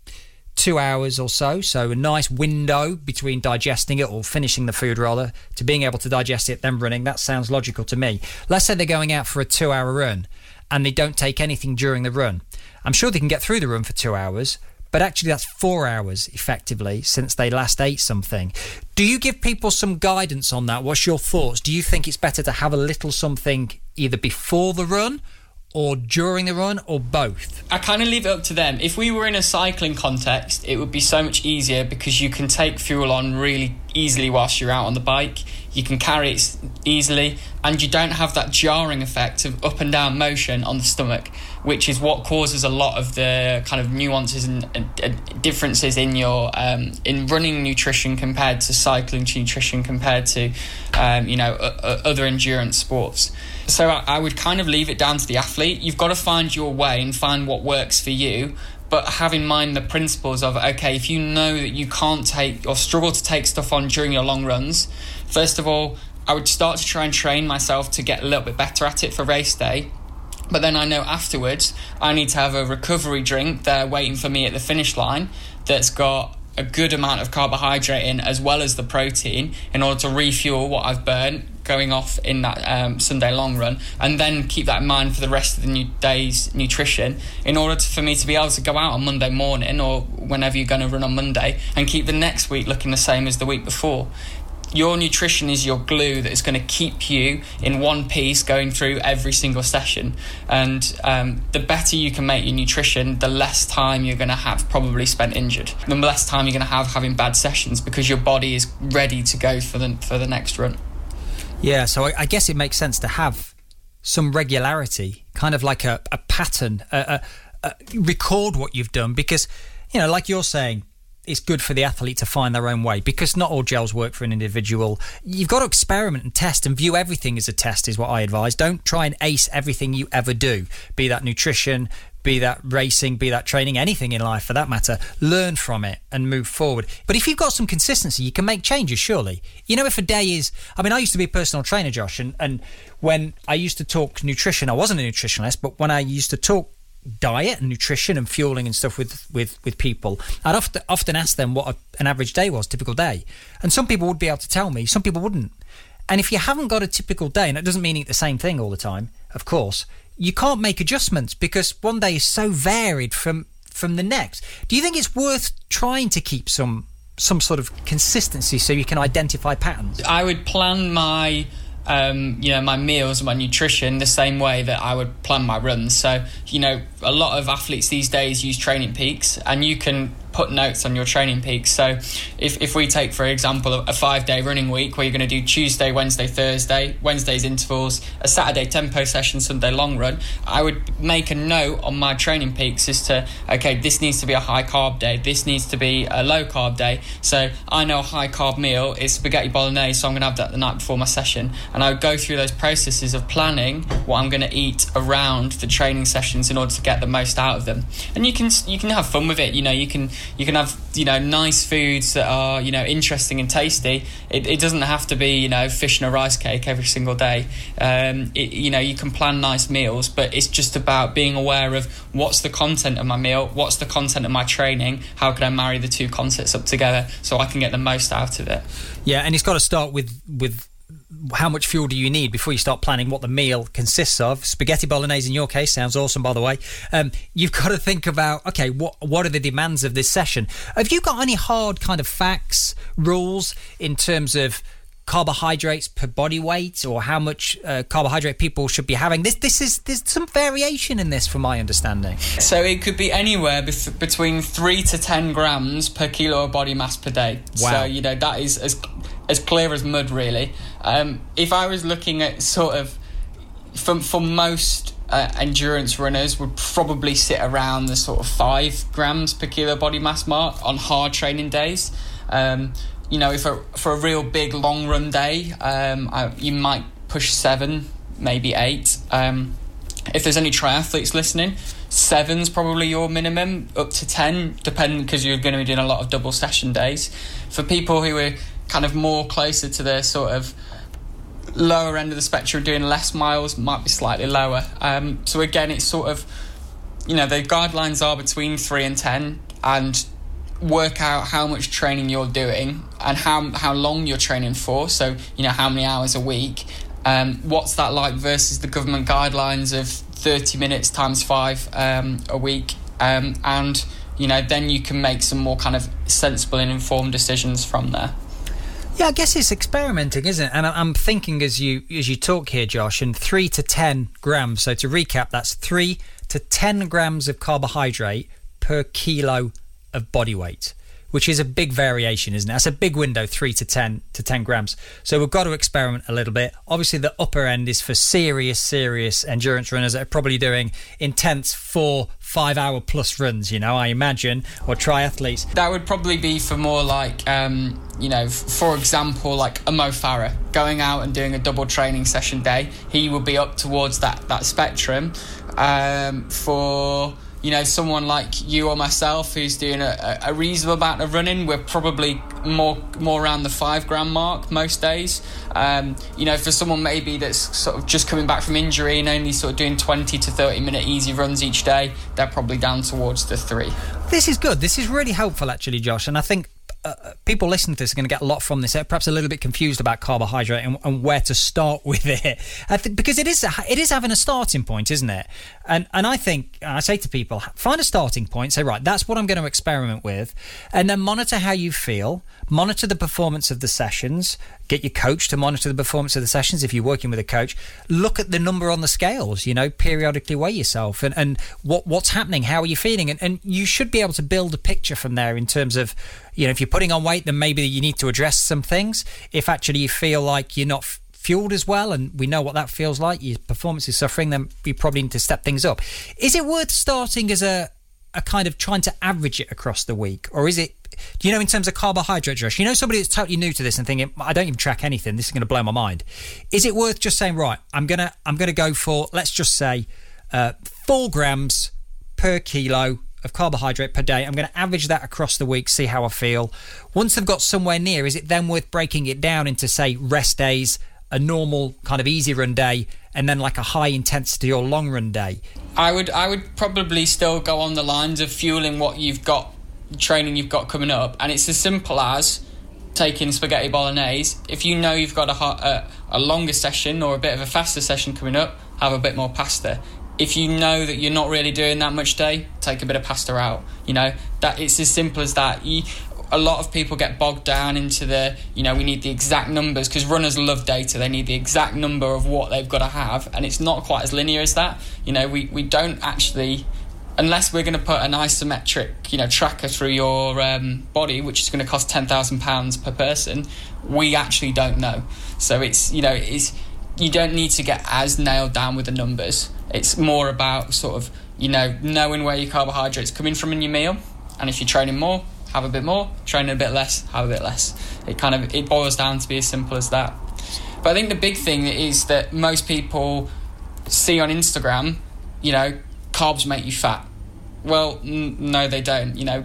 two hours or so, so a nice window between digesting it or finishing the food rather to being able to digest it, then running. That sounds logical to me. Let's say they're going out for a two hour run and they don't take anything during the run. I'm sure they can get through the run for two hours, but actually that's four hours effectively since they last ate something. Do you give people some guidance on that? What's your thoughts? Do you think it's better to have a little something either before the run or during the run or both? I kind of leave it up to them. If we were in a cycling context, it would be so much easier because you can take fuel on really easily whilst you're out on the bike. You can carry it easily, and you don't have that jarring effect of up and down motion on the stomach, which is what causes a lot of the kind of nuances and, and differences in your um, in running nutrition compared to cycling nutrition compared to um, you know other endurance sports. So I, I would kind of leave it down to the athlete. You've got to find your way and find what works for you but have in mind the principles of okay, if you know that you can't take or struggle to take stuff on during your long runs, first of all, I would start to try and train myself to get a little bit better at it for race day. But then I know afterwards I need to have a recovery drink there waiting for me at the finish line that's got a good amount of carbohydrate in as well as the protein in order to refuel what I've burnt going off in that um, Sunday long run, and then keep that in mind for the rest of the new day's nutrition in order to, for me to be able to go out on Monday morning or whenever you're going to run on Monday and keep the next week looking the same as the week before your nutrition is your glue that is going to keep you in one piece going through every single session. And um, the better you can make your nutrition, the less time you're going to have probably spent injured. The less time you're going to have having bad sessions because your body is ready to go for the for the next run. Yeah, so I, I guess it makes sense to have some regularity, kind of like a, a pattern, a, a, a, record what you've done because, you know, like you're saying, it's good for the athlete to find their own way because not all gels work for an individual. You've got to experiment and test and view everything as a test, is what I advise. Don't try and ace everything you ever do, be that nutrition, be that racing, be that training, anything in life for that matter, learn from it and move forward. But if you've got some consistency, you can make changes, surely. You know, if a day is, I mean, I used to be a personal trainer, Josh, and, and when I used to talk nutrition, I wasn't a nutritionist, but when I used to talk diet and nutrition and fueling and stuff with with with people i'd often often ask them what a, an average day was typical day and some people would be able to tell me some people wouldn't and if you haven't got a typical day and it doesn't mean eat the same thing all the time of course you can't make adjustments because one day is so varied from from the next. Do you think it's worth trying to keep some some sort of consistency so you can identify patterns? I would plan my um, you know my meals and my nutrition the same way that I would plan my runs. So you know a lot of athletes these days use TrainingPeaks, and you can put notes on your TrainingPeaks. So if, if we take, for example, a five day running week where you're going to do Tuesday, Wednesday, Thursday, Wednesday's intervals, a Saturday tempo session, Sunday long run, I would make a note on my TrainingPeaks as to, okay, this needs to be a high carb day, this needs to be a low carb day. So I know a high carb meal is spaghetti bolognese, so I'm going to have that the night before my session. And I would go through those processes of planning what I'm going to eat around the training sessions in order to get the most out of them. And you can you can have fun with it. You know, you can you can have you know nice foods that are you know interesting and tasty. It, it doesn't have to be you know fish and a rice cake every single day. Um, it, you know you can plan nice meals, but it's just about being aware of what's the content of my meal, what's the content of my training, how can I marry the two concepts up together so I can get the most out of it. Yeah, and it's got to start with with how much fuel do you need before you start planning what the meal consists of? Spaghetti bolognese in your case sounds awesome, by the way. Um, you've *laughs* got to think about okay, what what are the demands of this session? Have you got any hard kind of facts, rules in terms of carbohydrates per body weight or how much uh, carbohydrate people should be having this this is there's some variation in this from my understanding so it could be anywhere bef- between 3 to 10 grams per kilo of body mass per day wow. so you know that is as as clear as mud really um, if i was looking at sort of for, for most uh, endurance runners would probably sit around the sort of five grams per kilo body mass mark on hard training days um, you know, if a, for a real big long run day, um, I, you might push seven, maybe eight. Um, if there's any triathletes listening, seven's probably your minimum, up to ten, depending because you're going to be doing a lot of double session days. For people who are kind of more closer to the sort of lower end of the spectrum, doing less miles might be slightly lower. Um, so again, it's sort of you know the guidelines are between three and ten, and work out how much training you're doing and how how long you're training for. So you know how many hours a week. Um, what's that like versus the government guidelines of 30 minutes times five um, a week, um, and you know then you can make some more kind of sensible and informed decisions from there. Yeah, I guess it's experimenting, isn't it? And I'm thinking as you as you talk here, Josh, and three to ten grams. So to recap, that's three to ten grams of carbohydrate per kilo of body weight which is a big variation, isn't it? That's a big window, three to ten to ten grams. So we've got to experiment a little bit. Obviously, the upper end is for serious, serious endurance runners that are probably doing intense four, five hour plus runs. You know, I imagine, or triathletes. That would probably be for more like, um, you know, for example, like a Mo Farah going out and doing a double training session day. He would be up towards that that spectrum. Um, for you know, someone like you or myself who's doing a, a, reasonable amount of running, we're probably more more around the five gram mark most days. Um, you know, for someone maybe that's sort of just coming back from injury and only sort of doing 20 to 30 minute easy runs each day, they're probably down towards the three. This is good. This is really helpful, actually, Josh. And I think uh, people listening to this are going to get a lot from this. They're perhaps a little bit confused about carbohydrate and, and where to start *laughs* with it, th- because it is it is having a starting point, isn't it? And and I think I say to people, find a starting point. Say right, that's what I'm going to experiment with, and then monitor how you feel. Monitor the performance of the sessions. Get your coach to monitor the performance of the sessions if you're working with a coach. Look at the number on the scales. You know, periodically weigh yourself and and what what's happening. How are you feeling? And and you should be able to build a picture from there in terms of you know, if you're putting on weight, then maybe you need to address some things. If actually you feel like you're not fueled as well, and we know what that feels like, your performance is suffering, then you probably need to step things up. Is it worth starting as a a kind of trying to average it across the week, or is it? Do you know in terms of carbohydrate, Josh? You know somebody that's totally new to this and thinking, I don't even track anything. This is going to blow my mind. Is it worth just saying, right? I'm gonna I'm gonna go for let's just say uh, four grams per kilo of carbohydrate per day. I'm going to average that across the week, see how I feel. Once I've got somewhere near, is it then worth breaking it down into, say, rest days, a normal kind of easy run day, and then like a high intensity or long run day? I would, I would probably still go on the lines of fueling what you've got, training you've got coming up, and it's as simple as taking spaghetti bolognese. If you know you've got a, a, a longer session or a bit of a faster session coming up, have a bit more pasta if you know that you're not really doing that much day, take a bit of pasta out. You know that it's as simple as that. You, a lot of people get bogged down into the you know we need the exact numbers because runners love data. They need the exact number of what they've got to have and it's not quite as linear as that. You know we, we don't actually unless we're going to put an isometric you know tracker through your um, body which is going to cost 10,000 pounds per person we actually don't know. So it's you know it's you don't need to get as nailed down with the numbers. It's more about sort of, you know, knowing where your carbohydrates coming from in your meal. And if you're training more, have a bit more. train a bit less, have a bit less. It kind of it boils down to be as simple as that. But I think the big thing is that most people see on Instagram, you know, carbs make you fat. Well, n- no, they don't. You know,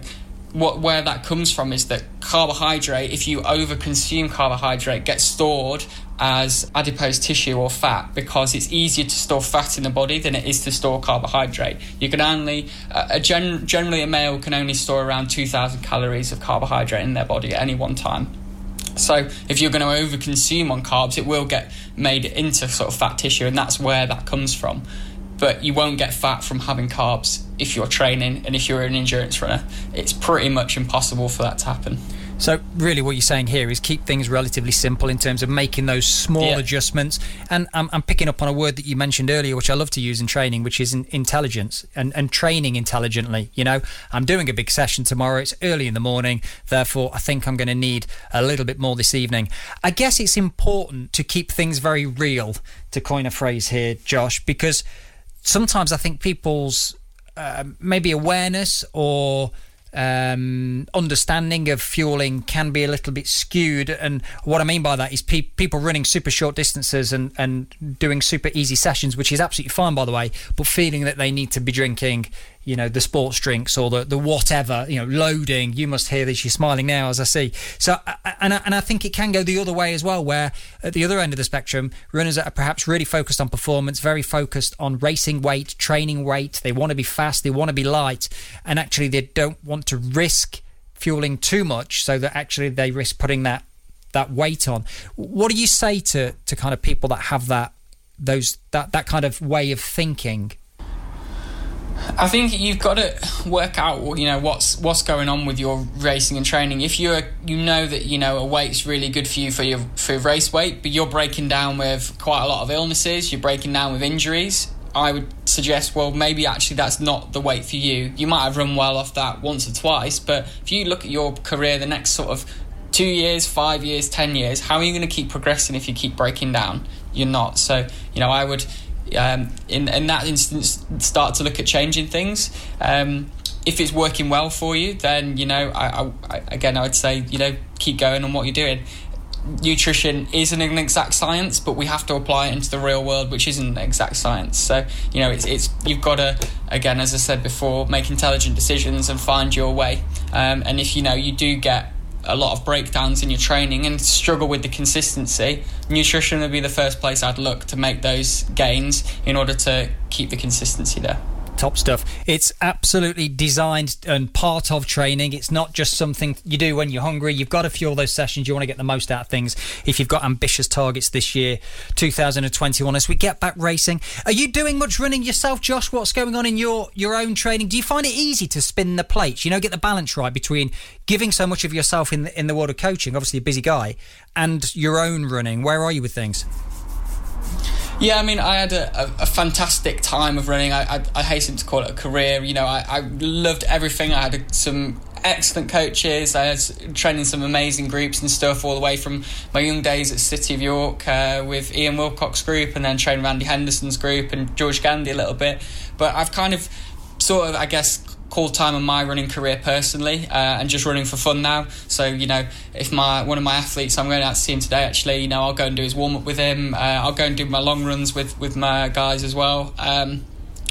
what where that comes from is that carbohydrate, if you overconsume carbohydrate, gets stored as adipose tissue or fat because it's easier to store fat in the body than it is to store carbohydrate. You can only, uh, a gen- generally, a male can only store around 2,000 calories of carbohydrate in their body at any one time. So, if you're going to overconsume on carbs, it will get made into sort of fat tissue, and that's where that comes from. But you won't get fat from having carbs if you're training and if you're an endurance runner. It's pretty much impossible for that to happen. So, really, what you're saying here is keep things relatively simple in terms of making those small yeah. adjustments. And I'm, I'm, picking up on a word that you mentioned earlier, which I love to use in training, which is intelligence and, and training intelligently. You know, I'm doing a big session tomorrow. It's early in the morning. Therefore, I think I'm going to need a little bit more this evening. I guess it's important to keep things very real, to coin a phrase here, Josh, because sometimes I think people's uh, maybe awareness or um, understanding of fueling can be a little bit skewed. And what I mean by that is pe- people running super short distances and, and doing super easy sessions, which is absolutely fine, by the way, but feeling that they need to be drinking, you know the sports drinks or the, the whatever you know loading you must hear this you're smiling now as i see. So and I, and I think it can go the other way as well where at the other end of the spectrum runners are perhaps really focused on performance very focused on racing weight training weight. They want to be fast they want to be light and actually they don't want to risk fueling too much so that actually they risk putting that that weight on. What do you say to to kind of people that have that those that that kind of way of thinking I think you've got to work out, you know, what's what's going on with your racing and training. If you're, you know that you know a weight's really good for you for your for your race weight, but you're breaking down with quite a lot of illnesses, you're breaking down with injuries. I would suggest, well, maybe actually that's not the weight for you. You might have run well off that once or twice, but if you look at your career, the next sort of two years, five years, ten years, how are you going to keep progressing if you keep breaking down? You're not. So, you know, I would um, in in that instance start to look at changing things. Um, if it's working well for you, then you know, I, I, again, I would say you know keep going on what you're doing. Nutrition isn't an exact science, but we have to apply it into the real world, which isn't an exact science. So you know, it's it's you've got to again, as I said before, make intelligent decisions and find your way. Um, and if you know you do get a lot of breakdowns in your training and struggle with the consistency, nutrition would be the first place I'd look to make those gains in order to keep the consistency there top stuff. It's absolutely designed and part of training. It's not just something you do when you're hungry. You've got to fuel those sessions. You want to get the most out of things. If you've got ambitious targets this year, 2021, as we get back racing, are you doing much running yourself, Josh? What's going on in your your own training? Do you find it easy to spin the plates? You know, get the balance right between giving so much of yourself in the, in the world of coaching, obviously a busy guy, and your own running. Where are you with things? Yeah, I mean, I had a, a, a fantastic time of running. I, I, I, hasten to call it a career. You know, I, I loved everything. I had some excellent coaches. I was training some amazing groups and stuff all the way from my young days at City of York uh, with Ian Wilcox group and then training Randy Henderson's group and George Gandy a little bit. But I've kind of sort of, I guess, called time on my running career personally uh, and just running for fun now. So you know, if my one of my athletes, I'm going out to see him today. Actually, you know, I'll go and do his warm up with him. Uh, I'll go and do my long runs with with my guys as well. Um,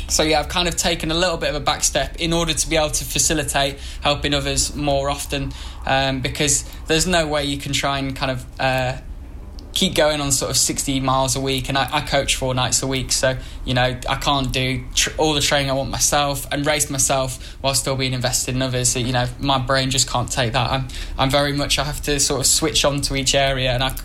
so yeah, I've kind of taken a little bit of a back step in order to be able to facilitate helping others more often, um, because there's no way you can try and kind of uh, keep going on sort of 60 miles a week and I, I coach four nights a week so you know I can't do tr- all the training I want myself and race myself while still being invested in others so, you know my brain just can't take that I'm, I'm very much I have to sort of switch on to each area and I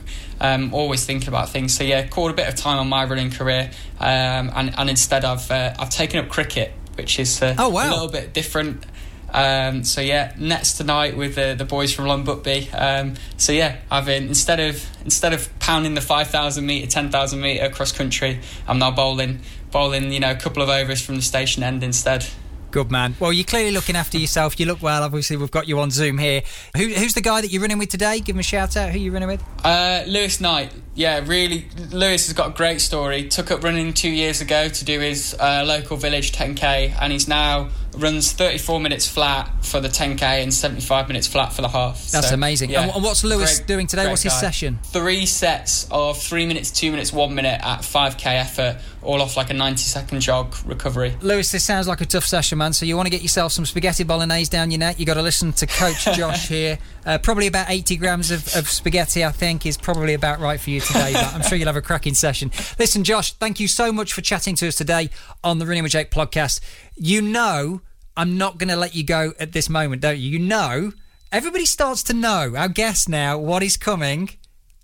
um, always thinking about things so yeah called a bit of time on my running career um, and, and instead I've uh, I've taken up cricket which is uh, oh, wow. a little bit different um, so yeah, nets tonight with the, the boys from Long Buckby. Um, so yeah, I've been instead of instead of pounding the five thousand meter, ten thousand meter cross country, I'm now bowling bowling you know a couple of overs from the station end instead. Good man. Well, you're clearly looking after yourself. You look well. Obviously, we've got you on Zoom here. Who, who's the guy that you're running with today? Give him a shout out. Who are you running with? Uh, Lewis Knight. Yeah, really. Lewis has got a great story. Took up running two years ago to do his uh, local village 10k, and he's now runs 34 minutes flat for the 10k and 75 minutes flat for the half. That's so, amazing. Yeah, and what's Lewis great, doing today? What's his guy. session? Three sets of three minutes, two minutes, one minute at 5k effort, all off like a 90 second jog recovery. Lewis, this sounds like a tough session, man. So you want to get yourself some spaghetti bolognese down your neck. You got to listen to Coach *laughs* Josh here. Uh, probably about 80 grams of, of spaghetti, I think, is probably about right for you today. but I'm sure you'll have a cracking session. Listen, Josh, thank you so much for chatting to us today on the Running with Jake podcast. You know I'm not going to let you go at this moment, don't you? You know, everybody starts to know, our guest now, what is coming.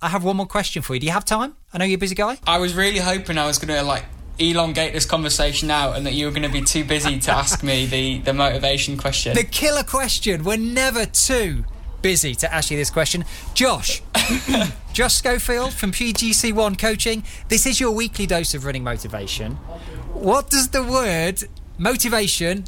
I have one more question for you. Do you have time? I know you're a busy guy. I was really hoping I was going to like elongate this conversation out and that you were going to be too busy to ask me the, the motivation question. The killer question. We're never too busy to ask you this question. Josh, *coughs* Josh Schofield from PGC1 Coaching. This is your weekly dose of running motivation. What does the word motivation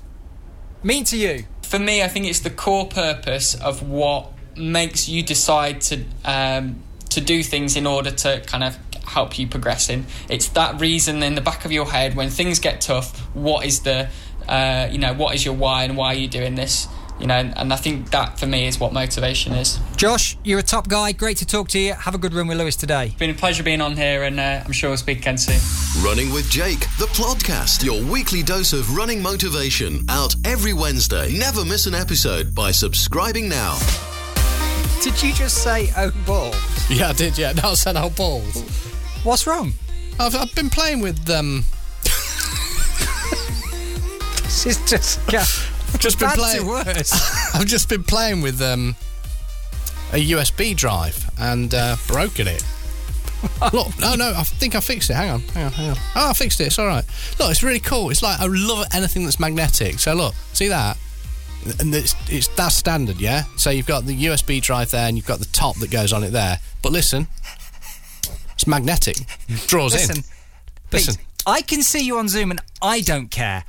mean to you? For me, I think it's the core purpose of what makes you decide to um, to do things in order to kind of help you progressing. It's that reason in the back of your head when things get tough. What is the uh, you know what is your why and why are you doing this? You know, and I think that for me is what motivation is. Josh, you're a top guy. Great to talk to you. Have a good run with Lewis today. It's been a pleasure being on here, and uh, I'm sure we'll speak again soon. Running with Jake, the podcast, your weekly dose of running motivation, out every Wednesday. Never miss an episode by subscribing now. Did you just say oh balls? Yeah, I did. Yeah, *laughs* no, I said oh balls. What's wrong? I've, I've been playing with um. *laughs* This is just just been playing. worse. *laughs* I've just been playing with um a USB drive and uh, broken it. *laughs* Look, no, no, I think I fixed it. Hang on, hang on, hang on. Oh, I fixed it. It's all right. Look, it's really cool. It's like I love anything that's magnetic. So look, see that? And it's, it's that's standard, yeah. So you've got the USB drive there, and you've got the top that goes on it there. But listen, it's magnetic. Draws Listen, in. Pete, Listen. I can see you on Zoom and I don't care.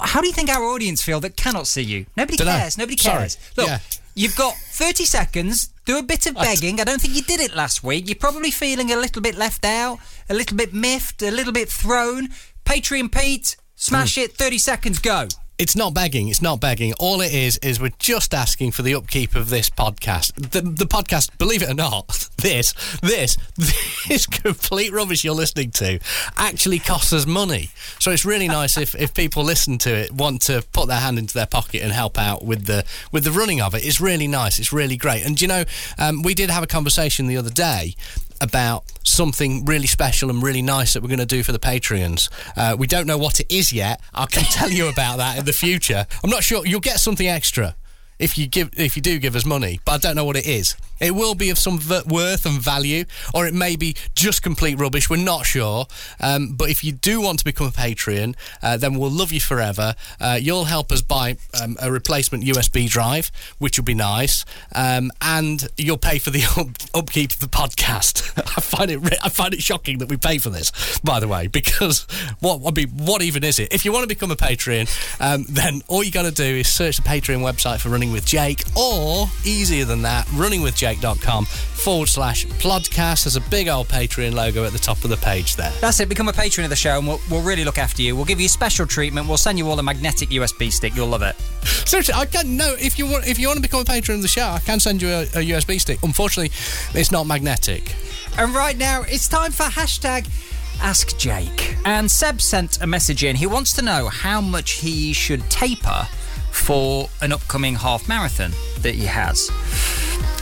How do you think our audience feel that cannot see you? Nobody Dunno. cares. Nobody Sorry. cares. Look, Yeah. you've got 30 seconds. Do a bit of *laughs* begging. I don't think you did it last week. You're probably feeling a little bit left out, a little bit miffed, a little bit thrown. Patreon Pete, smash Hmm. it. 30 seconds, go. It's not begging. It's not begging. All it is is we're just asking for the upkeep of this podcast. The, the podcast, believe it or not, *laughs* this, this, *laughs* this complete rubbish you're listening to actually costs us money. So it's really nice if, if people listen to it, want to put their hand into their pocket and help out with the with the running of it. It's really nice. It's really great. And you know, um, we did have a conversation the other day about something really special and really nice that we're going to do for the Patreons. Uh, we don't know what it is yet. I can tell you about that in the future. I'm not sure. You'll get something extra if you give if you do give us money, but I don't know what it is. It will be of some v- worth and value, or it may be just complete rubbish. We're not sure. Um, but if you do want to become a Patreon, uh, then we'll love you forever. Uh, you'll help us buy um, a replacement USB drive, which will be nice, um, and you'll pay for the *laughs* up- upkeep of the podcast. *laughs* I find it re- I find it shocking that we pay for this, by the way, because what I mean, what even is it? If you want to become a Patreon, um, then all you got to do is search the Patreon website for Running with Jake, or easier than that, runningwithjake.com forward slash podcast. There's a big old Patreon logo at the top of the page there. That's it. Become a patron of the show and we'll, we'll really look after you. We'll give you special treatment. We'll send you all a magnetic USB stick. You'll love it. Seriously, I can no. If you want, if you want to become a patron of the show, I can send you a, a USB stick. Unfortunately, it's not magnetic. And right now, it's time for hashtag Ask Jake. And Seb sent a message in. He wants to know how much he should taper for an upcoming half marathon that he has.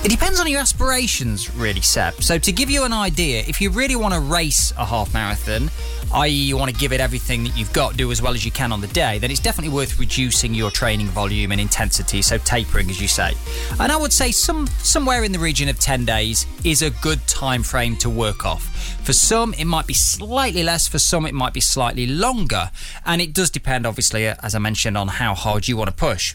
It depends on your aspirations, really, Seb. So, to give you an idea, if you really want to race a half marathon, i.e., you want to give it everything that you've got, do as well as you can on the day, then it's definitely worth reducing your training volume and intensity. So, tapering, as you say. And I would say some somewhere in the region of 10 days is a good time frame to work off. For some, it might be slightly less. For some, it might be slightly longer. And it does depend, obviously, uh, as I mentioned, on how hard you want to push.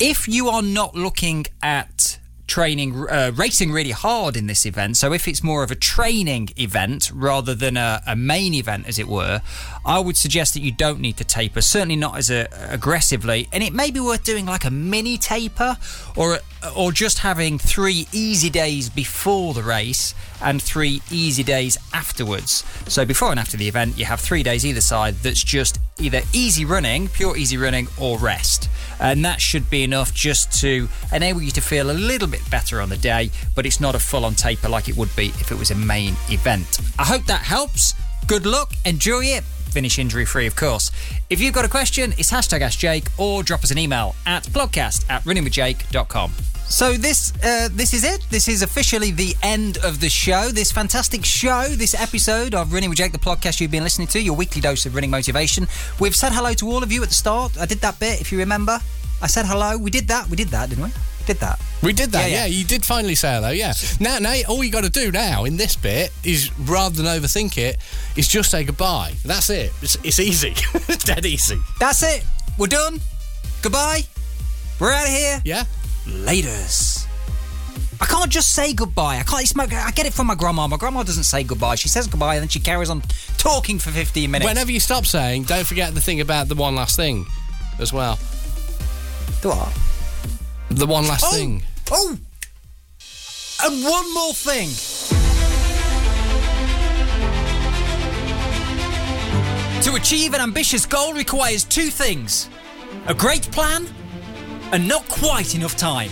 If you are not looking at training, uh, racing really hard in this event. So if it's more of a training event rather than a, a main event, as it were, I would suggest that you don't need to taper. Certainly not as a, aggressively, and it may be worth doing like a mini taper, or Uh, or just having three easy days before the race and three easy days afterwards. So before and after the event, you have three days either side that's just either easy running, pure easy running, or rest. And that should be enough just to enable you to feel a little bit better on the day, but it's not a full on taper like it would be if it was a main event. I hope that helps. Good luck, enjoy it. Finish injury free, of course. If you've got a question, it's hashtag Ask Jake or drop us an email at blogcast at runningwithjake.com. So this uh, this is it. This is officially the end of the show. This fantastic show, this episode of Running with Jake, the podcast you've been listening to, your weekly dose of running motivation. We've said hello to all of you at the start. I did that bit, if you remember. I said hello. We did that. We did that, didn't we? Did that. We did that, Yeah, yeah. yeah. You did finally say hello, yeah. Now, now, all you got to do now in this bit is, rather than overthink it, is just say goodbye. That's it. It's, it's easy, *laughs* dead easy. That's it. We're done. Goodbye. We're out of here. Yeah. Laters. I can't just say goodbye. I can't. It's my, I get it from my grandma. My grandma doesn't say goodbye. She says goodbye and then she carries on talking for 15 minutes. Whenever you stop saying, don't forget the thing about the one last thing, as well. Do what? The one last Oh, thing. oh, and one more thing. To achieve an ambitious goal requires two things: a great plan and not quite enough time.